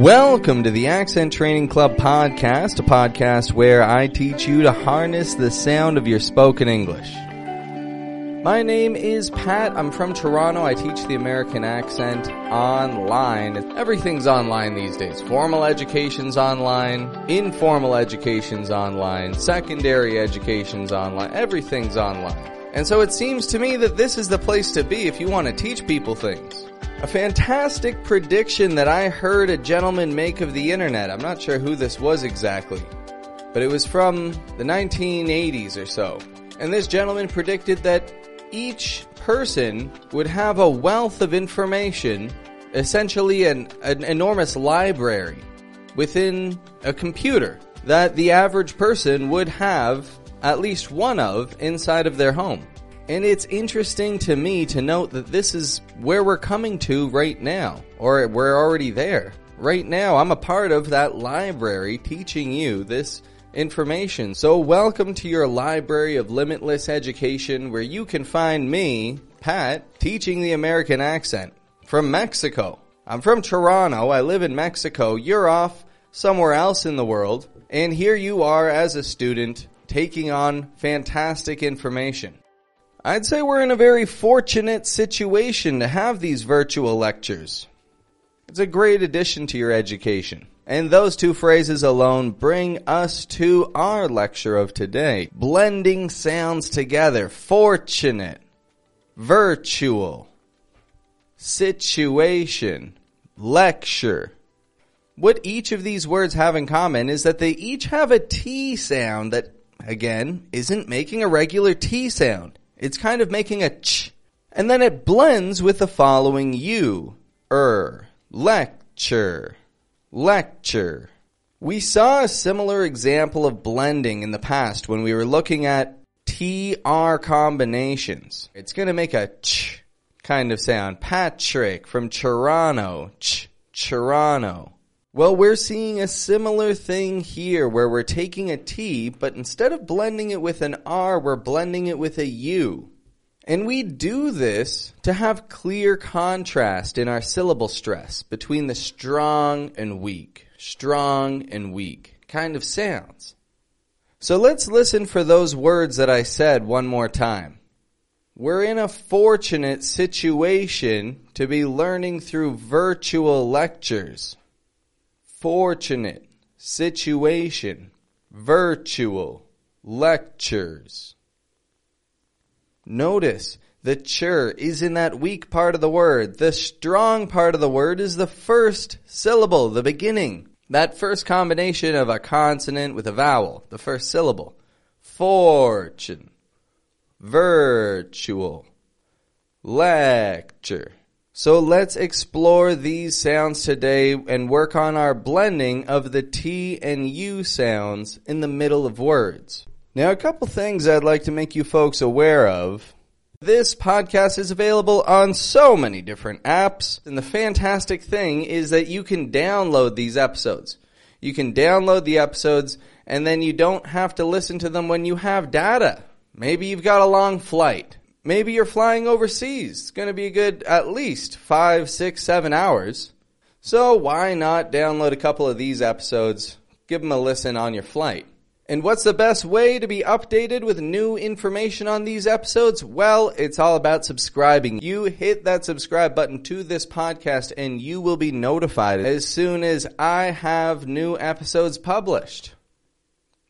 Welcome to the Accent Training Club podcast, a podcast where I teach you to harness the sound of your spoken English. My name is Pat. I'm from Toronto. I teach the American accent online. Everything's online these days. Formal education's online, informal education's online, secondary education's online. Everything's online. And so it seems to me that this is the place to be if you want to teach people things. A fantastic prediction that I heard a gentleman make of the internet. I'm not sure who this was exactly, but it was from the 1980s or so. And this gentleman predicted that each person would have a wealth of information, essentially an, an enormous library within a computer that the average person would have at least one of inside of their home. And it's interesting to me to note that this is where we're coming to right now, or we're already there. Right now, I'm a part of that library teaching you this information. So welcome to your library of limitless education where you can find me, Pat, teaching the American accent from Mexico. I'm from Toronto. I live in Mexico. You're off somewhere else in the world. And here you are as a student taking on fantastic information. I'd say we're in a very fortunate situation to have these virtual lectures. It's a great addition to your education. And those two phrases alone bring us to our lecture of today. Blending sounds together. Fortunate. Virtual. Situation. Lecture. What each of these words have in common is that they each have a T sound that, again, isn't making a regular T sound. It's kind of making a ch. And then it blends with the following U, er, lecture, lecture. We saw a similar example of blending in the past when we were looking at TR combinations. It's going to make a ch kind of sound. Patrick from Toronto, ch, Toronto. Well, we're seeing a similar thing here where we're taking a T, but instead of blending it with an R, we're blending it with a U. And we do this to have clear contrast in our syllable stress between the strong and weak, strong and weak kind of sounds. So let's listen for those words that I said one more time. We're in a fortunate situation to be learning through virtual lectures fortunate, situation, virtual, lectures. Notice the chur is in that weak part of the word. The strong part of the word is the first syllable, the beginning. That first combination of a consonant with a vowel, the first syllable. Fortune, virtual, lecture. So let's explore these sounds today and work on our blending of the T and U sounds in the middle of words. Now, a couple things I'd like to make you folks aware of. This podcast is available on so many different apps, and the fantastic thing is that you can download these episodes. You can download the episodes, and then you don't have to listen to them when you have data. Maybe you've got a long flight maybe you're flying overseas. It's going to be a good at least five, six, seven hours. So why not download a couple of these episodes, give them a listen on your flight? And what's the best way to be updated with new information on these episodes? Well, it's all about subscribing. You hit that subscribe button to this podcast and you will be notified as soon as I have new episodes published.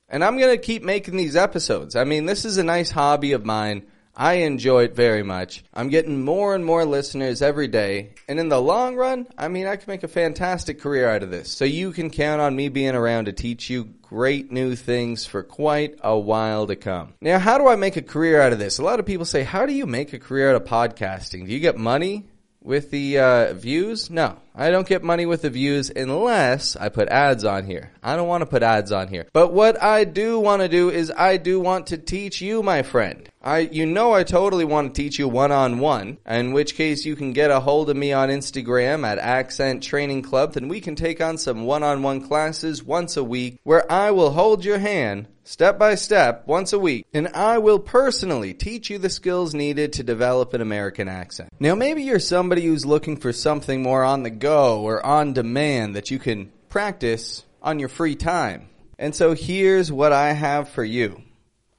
And I'm going to keep making these episodes. I mean, this is a nice hobby of mine. I enjoy it very much. I'm getting more and more listeners every day. And in the long run, I mean, I can make a fantastic career out of this. So you can count on me being around to teach you great new things for quite a while to come. Now, how do I make a career out of this? A lot of people say, how do you make a career out of podcasting? Do you get money? with the uh, views? No, I don't get money with the views unless I put ads on here. I don't want to put ads on here. But what I do want to do is I do want to teach you, my friend. I, you know, I totally want to teach you one on one. In which case, you can get a hold of me on Instagram at Accent Training Club. Then we can take on some one on one classes once a week where I will hold your hand step by step once a week and I will personally teach you the skills needed to develop an American accent. Now, maybe you're somebody who's looking for something more on the go or on demand that you can practice on your free time. And so here's what I have for you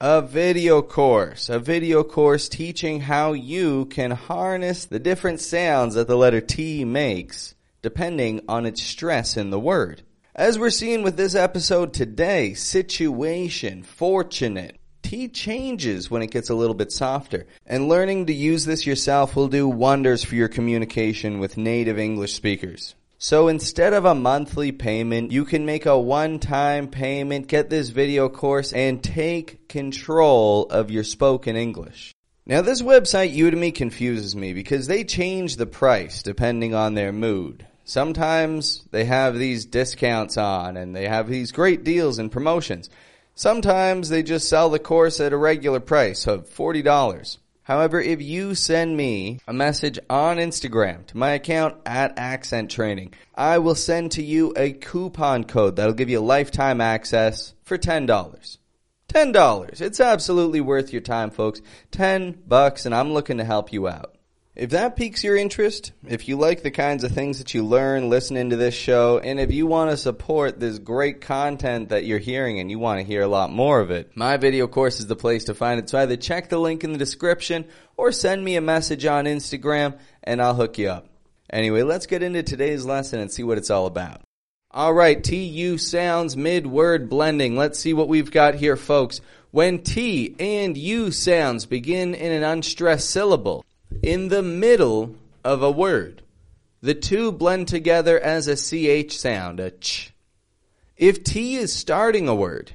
a video course, a video course teaching how you can harness the different sounds that the letter T makes depending on its stress in the word. As we're seeing with this episode today, situation, fortunate, T changes when it gets a little bit softer. And learning to use this yourself will do wonders for your communication with native English speakers. So instead of a monthly payment, you can make a one-time payment, get this video course, and take control of your spoken English. Now this website Udemy confuses me because they change the price depending on their mood. Sometimes they have these discounts on and they have these great deals and promotions. Sometimes they just sell the course at a regular price of $40. However, if you send me a message on Instagram to my account at Accent Training, I will send to you a coupon code that'll give you lifetime access for $10. $10. It's absolutely worth your time, folks. 10 bucks and I'm looking to help you out. If that piques your interest, if you like the kinds of things that you learn listening to this show, and if you want to support this great content that you're hearing and you want to hear a lot more of it, my video course is the place to find it. So either check the link in the description or send me a message on Instagram and I'll hook you up. Anyway, let's get into today's lesson and see what it's all about. Alright, TU sounds mid-word blending. Let's see what we've got here, folks. When T and U sounds begin in an unstressed syllable, in the middle of a word. The two blend together as a CH sound, a ch. If T is starting a word,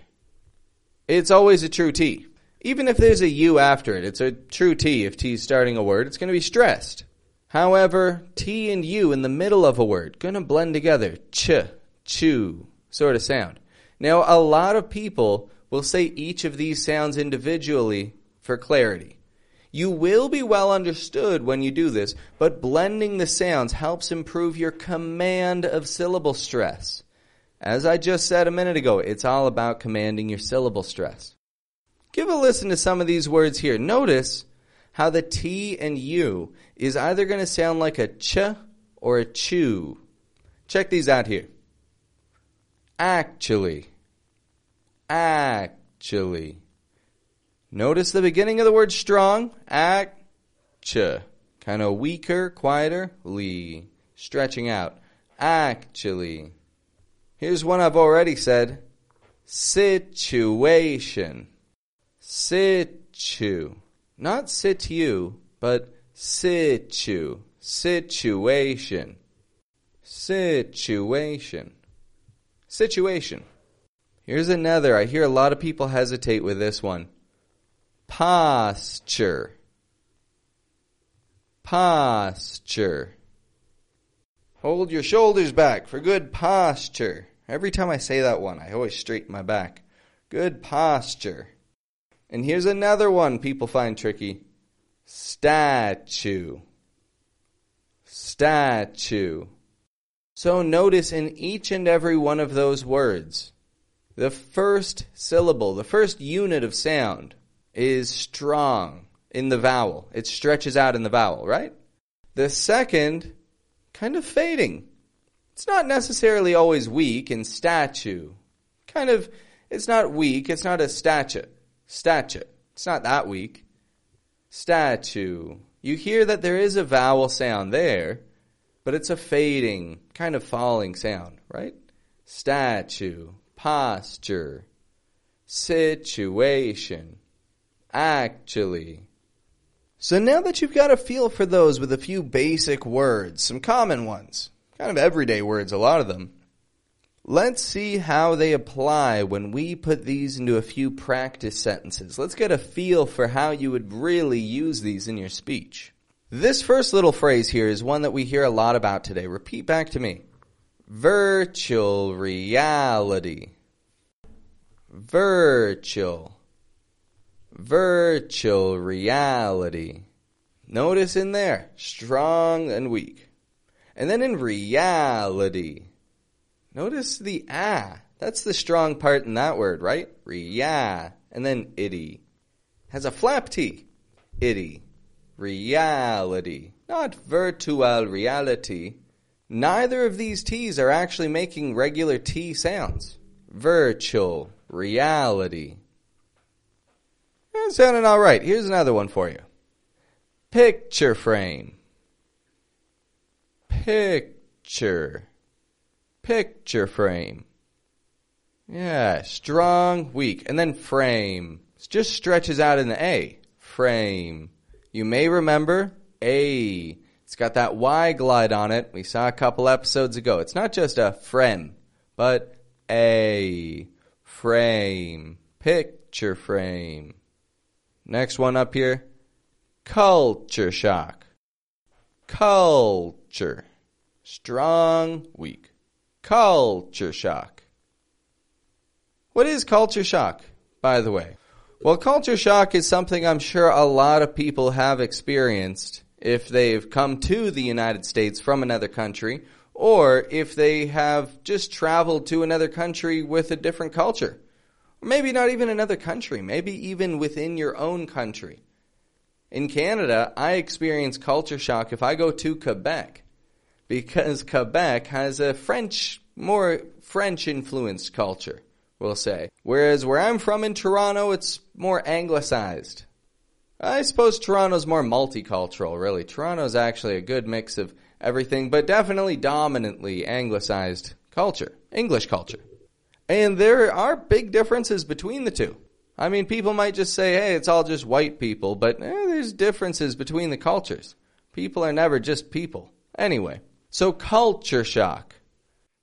it's always a true T. Even if there's a U after it, it's a true T. If T is starting a word, it's going to be stressed. However, T and U in the middle of a word, going to blend together, ch, chew, sort of sound. Now, a lot of people will say each of these sounds individually for clarity. You will be well understood when you do this, but blending the sounds helps improve your command of syllable stress. As I just said a minute ago, it's all about commanding your syllable stress. Give a listen to some of these words here. Notice how the T and U is either going to sound like a ch or a chew. Check these out here. Actually. Actually. Notice the beginning of the word strong, act, ch. Kind of weaker, quieter, li. Stretching out. Actually. Here's one I've already said. Situation. Situ. Not situ, but situ. Situation. Situation. Situation. Here's another. I hear a lot of people hesitate with this one posture. Posture. Hold your shoulders back for good posture. Every time i say that one i always straighten my back. Good posture. And here's another one people find tricky. Statue. Statue. So notice in each and every one of those words the first syllable the first unit of sound is strong in the vowel. It stretches out in the vowel, right? The second, kind of fading. It's not necessarily always weak in statue. Kind of, it's not weak. It's not a statue. Statue. It's not that weak. Statue. You hear that there is a vowel sound there, but it's a fading, kind of falling sound, right? Statue, posture, situation actually. So now that you've got a feel for those with a few basic words, some common ones, kind of everyday words, a lot of them, let's see how they apply when we put these into a few practice sentences. Let's get a feel for how you would really use these in your speech. This first little phrase here is one that we hear a lot about today. Repeat back to me. Virtual reality. Virtual. Virtual reality. Notice in there, strong and weak. And then in reality, notice the ah. That's the strong part in that word, right? Ria. And then itty. Has a flap T. Itty. Reality. Not virtual reality. Neither of these T's are actually making regular T sounds. Virtual reality. Eh, that sounded alright. Here's another one for you. Picture frame. Picture. Picture frame. Yeah, strong, weak. And then frame. It just stretches out in the A. Frame. You may remember A. It's got that Y glide on it. We saw a couple episodes ago. It's not just a friend, but A. Frame. Picture frame. Next one up here. Culture shock. Culture. Strong, weak. Culture shock. What is culture shock, by the way? Well, culture shock is something I'm sure a lot of people have experienced if they've come to the United States from another country or if they have just traveled to another country with a different culture. Maybe not even another country, maybe even within your own country. In Canada, I experience culture shock if I go to Quebec because Quebec has a French, more French influenced culture, we'll say. Whereas where I'm from in Toronto, it's more anglicized. I suppose Toronto's more multicultural, really. Toronto's actually a good mix of everything, but definitely dominantly anglicized culture, English culture. And there are big differences between the two. I mean, people might just say, hey, it's all just white people, but eh, there's differences between the cultures. People are never just people. Anyway, so culture shock.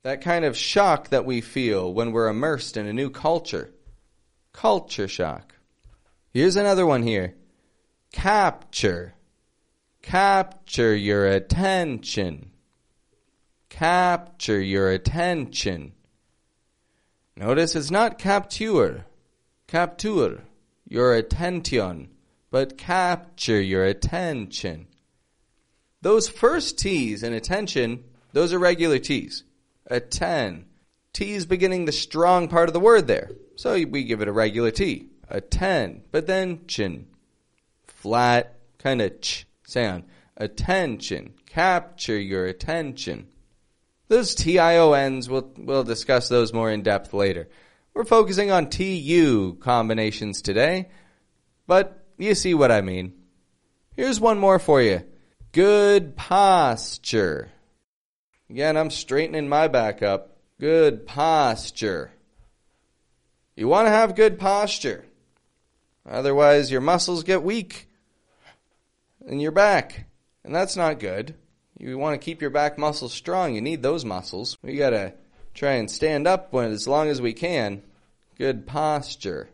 That kind of shock that we feel when we're immersed in a new culture. Culture shock. Here's another one here. Capture. Capture your attention. Capture your attention. Notice it's not capture capture your attention, but capture your attention. Those first T's in attention, those are regular T's. Attend. T is beginning the strong part of the word there. So we give it a regular T. Attend. But then chin. Flat, kind of ch sound. Attention. Capture your attention. Those TIONs, we'll, we'll discuss those more in depth later. We're focusing on TU combinations today, but you see what I mean. Here's one more for you. Good posture. Again, I'm straightening my back up. Good posture. You want to have good posture. Otherwise, your muscles get weak in your back. And that's not good. You want to keep your back muscles strong. You need those muscles. We got to try and stand up when, as long as we can. Good posture.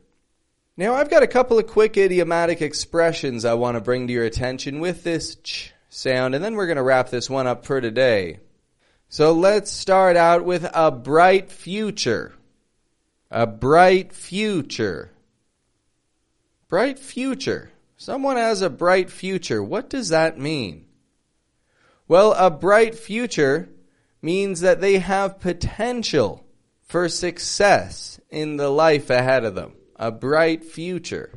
Now, I've got a couple of quick idiomatic expressions I want to bring to your attention with this ch sound, and then we're going to wrap this one up for today. So let's start out with a bright future. A bright future. Bright future. Someone has a bright future. What does that mean? Well, a bright future means that they have potential for success in the life ahead of them, a bright future.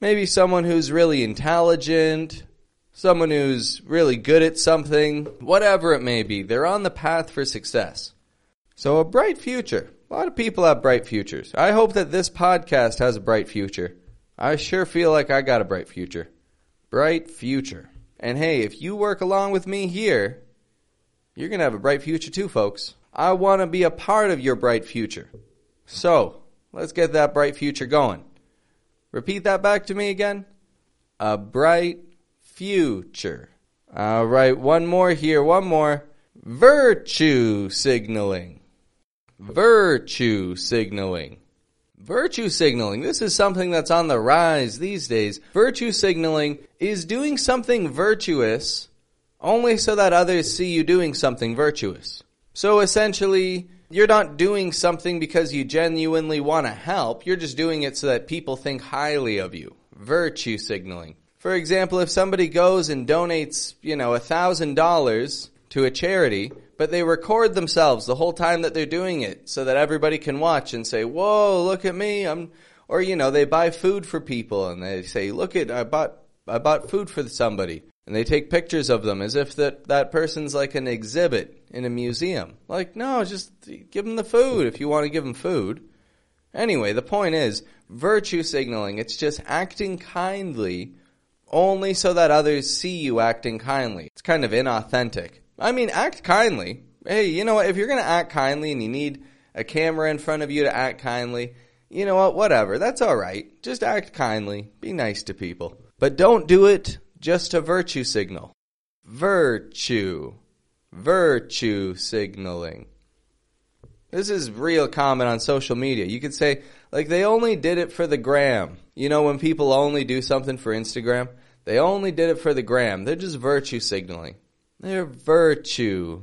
Maybe someone who's really intelligent, someone who's really good at something, whatever it may be, they're on the path for success. So a bright future. A lot of people have bright futures. I hope that this podcast has a bright future. I sure feel like I got a bright future. Bright future. And hey, if you work along with me here, you're going to have a bright future too, folks. I want to be a part of your bright future. So, let's get that bright future going. Repeat that back to me again. A bright future. All right, one more here, one more. Virtue signaling. Virtue signaling. Virtue signaling. This is something that's on the rise these days. Virtue signaling is doing something virtuous only so that others see you doing something virtuous. So essentially, you're not doing something because you genuinely want to help. You're just doing it so that people think highly of you. Virtue signaling. For example, if somebody goes and donates, you know, a thousand dollars to a charity, but they record themselves the whole time that they're doing it so that everybody can watch and say, whoa, look at me. I'm, or, you know, they buy food for people and they say, look at, I bought, I bought food for somebody. And they take pictures of them as if that, that person's like an exhibit in a museum. Like, no, just give them the food if you want to give them food. Anyway, the point is, virtue signaling, it's just acting kindly only so that others see you acting kindly. It's kind of inauthentic. I mean, act kindly. Hey, you know what? If you're going to act kindly and you need a camera in front of you to act kindly, you know what? Whatever. That's all right. Just act kindly. Be nice to people. But don't do it just a virtue signal. Virtue. Virtue signaling. This is real common on social media. You could say, like, they only did it for the gram. You know, when people only do something for Instagram, they only did it for the gram. They're just virtue signaling. They're virtue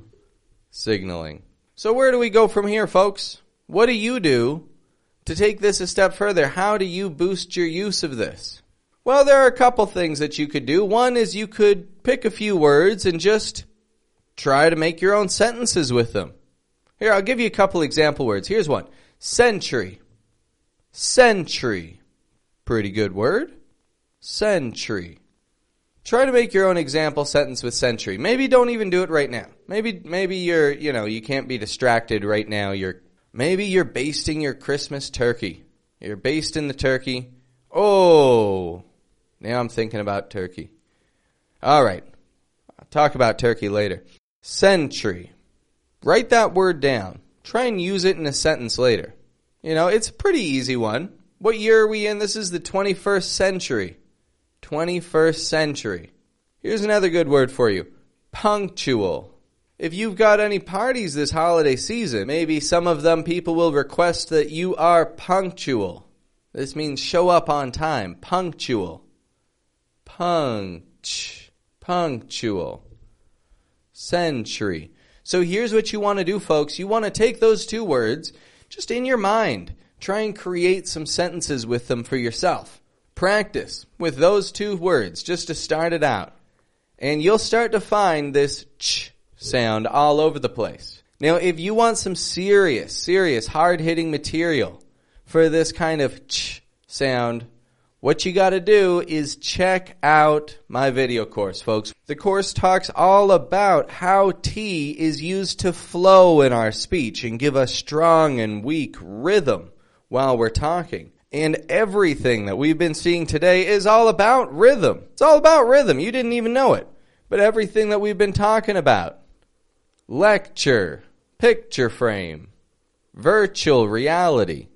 signaling. So where do we go from here, folks? What do you do to take this a step further? How do you boost your use of this? Well, there are a couple things that you could do. One is you could pick a few words and just try to make your own sentences with them. Here, I'll give you a couple example words. Here's one. Century. Century. Pretty good word. Century. Try to make your own example sentence with century. Maybe don't even do it right now. Maybe maybe you're, you know, you can't be distracted right now. You're maybe you're basting your Christmas turkey. You're basting the turkey. Oh, now I'm thinking about turkey. All right. I'll talk about turkey later. Century. Write that word down. Try and use it in a sentence later. You know, it's a pretty easy one. What year are we in? This is the 21st century. 21st century. Here's another good word for you. Punctual. If you've got any parties this holiday season, maybe some of them people will request that you are punctual. This means show up on time. Punctual. Punch. Punctual. Century. So here's what you want to do, folks. You want to take those two words just in your mind. Try and create some sentences with them for yourself. Practice with those two words just to start it out. And you'll start to find this ch sound all over the place. Now, if you want some serious, serious, hard hitting material for this kind of ch sound, what you gotta do is check out my video course, folks. The course talks all about how T is used to flow in our speech and give us strong and weak rhythm while we're talking. And everything that we've been seeing today is all about rhythm. It's all about rhythm. You didn't even know it. But everything that we've been talking about lecture, picture frame, virtual reality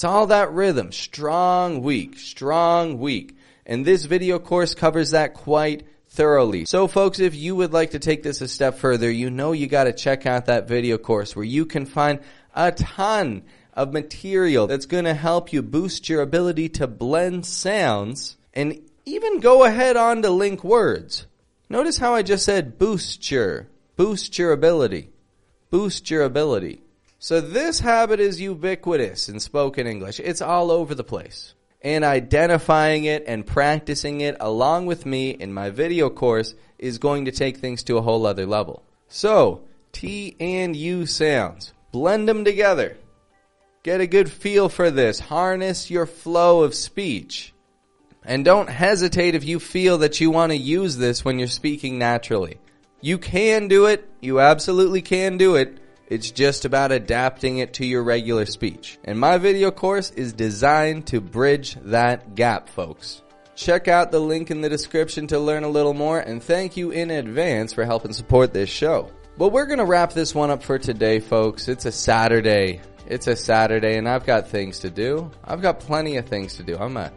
it's all that rhythm. Strong, weak, strong, weak. And this video course covers that quite thoroughly. So folks, if you would like to take this a step further, you know you gotta check out that video course where you can find a ton of material that's going to help you boost your ability to blend sounds and even go ahead on to link words. Notice how I just said boost your, boost your ability, boost your ability. So this habit is ubiquitous in spoken English. It's all over the place. And identifying it and practicing it along with me in my video course is going to take things to a whole other level. So, T and U sounds. Blend them together. Get a good feel for this. Harness your flow of speech. And don't hesitate if you feel that you want to use this when you're speaking naturally. You can do it. You absolutely can do it. It's just about adapting it to your regular speech. And my video course is designed to bridge that gap, folks. Check out the link in the description to learn a little more and thank you in advance for helping support this show. Well, we're going to wrap this one up for today, folks. It's a Saturday. It's a Saturday and I've got things to do. I've got plenty of things to do. I'm a,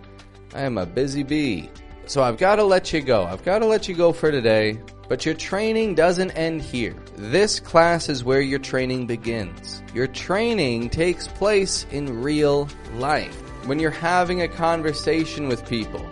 I am a busy bee. So I've got to let you go. I've got to let you go for today. But your training doesn't end here. This class is where your training begins. Your training takes place in real life. When you're having a conversation with people,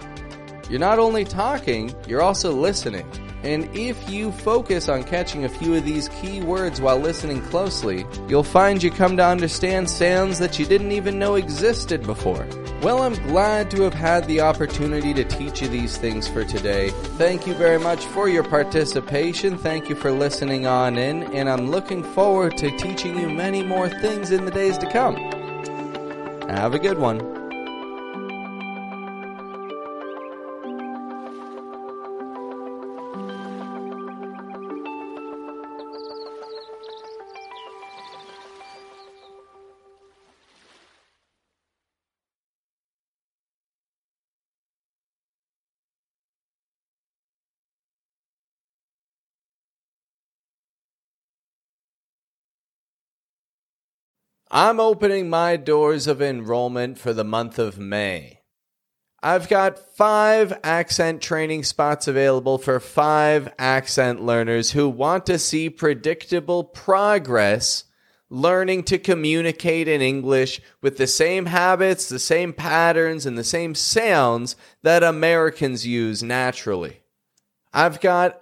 you're not only talking, you're also listening. And if you focus on catching a few of these key words while listening closely, you'll find you come to understand sounds that you didn't even know existed before. Well, I'm glad to have had the opportunity to teach you these things for today. Thank you very much for your participation. Thank you for listening on in, and I'm looking forward to teaching you many more things in the days to come. Have a good one. I'm opening my doors of enrollment for the month of May. I've got five accent training spots available for five accent learners who want to see predictable progress learning to communicate in English with the same habits, the same patterns, and the same sounds that Americans use naturally. I've got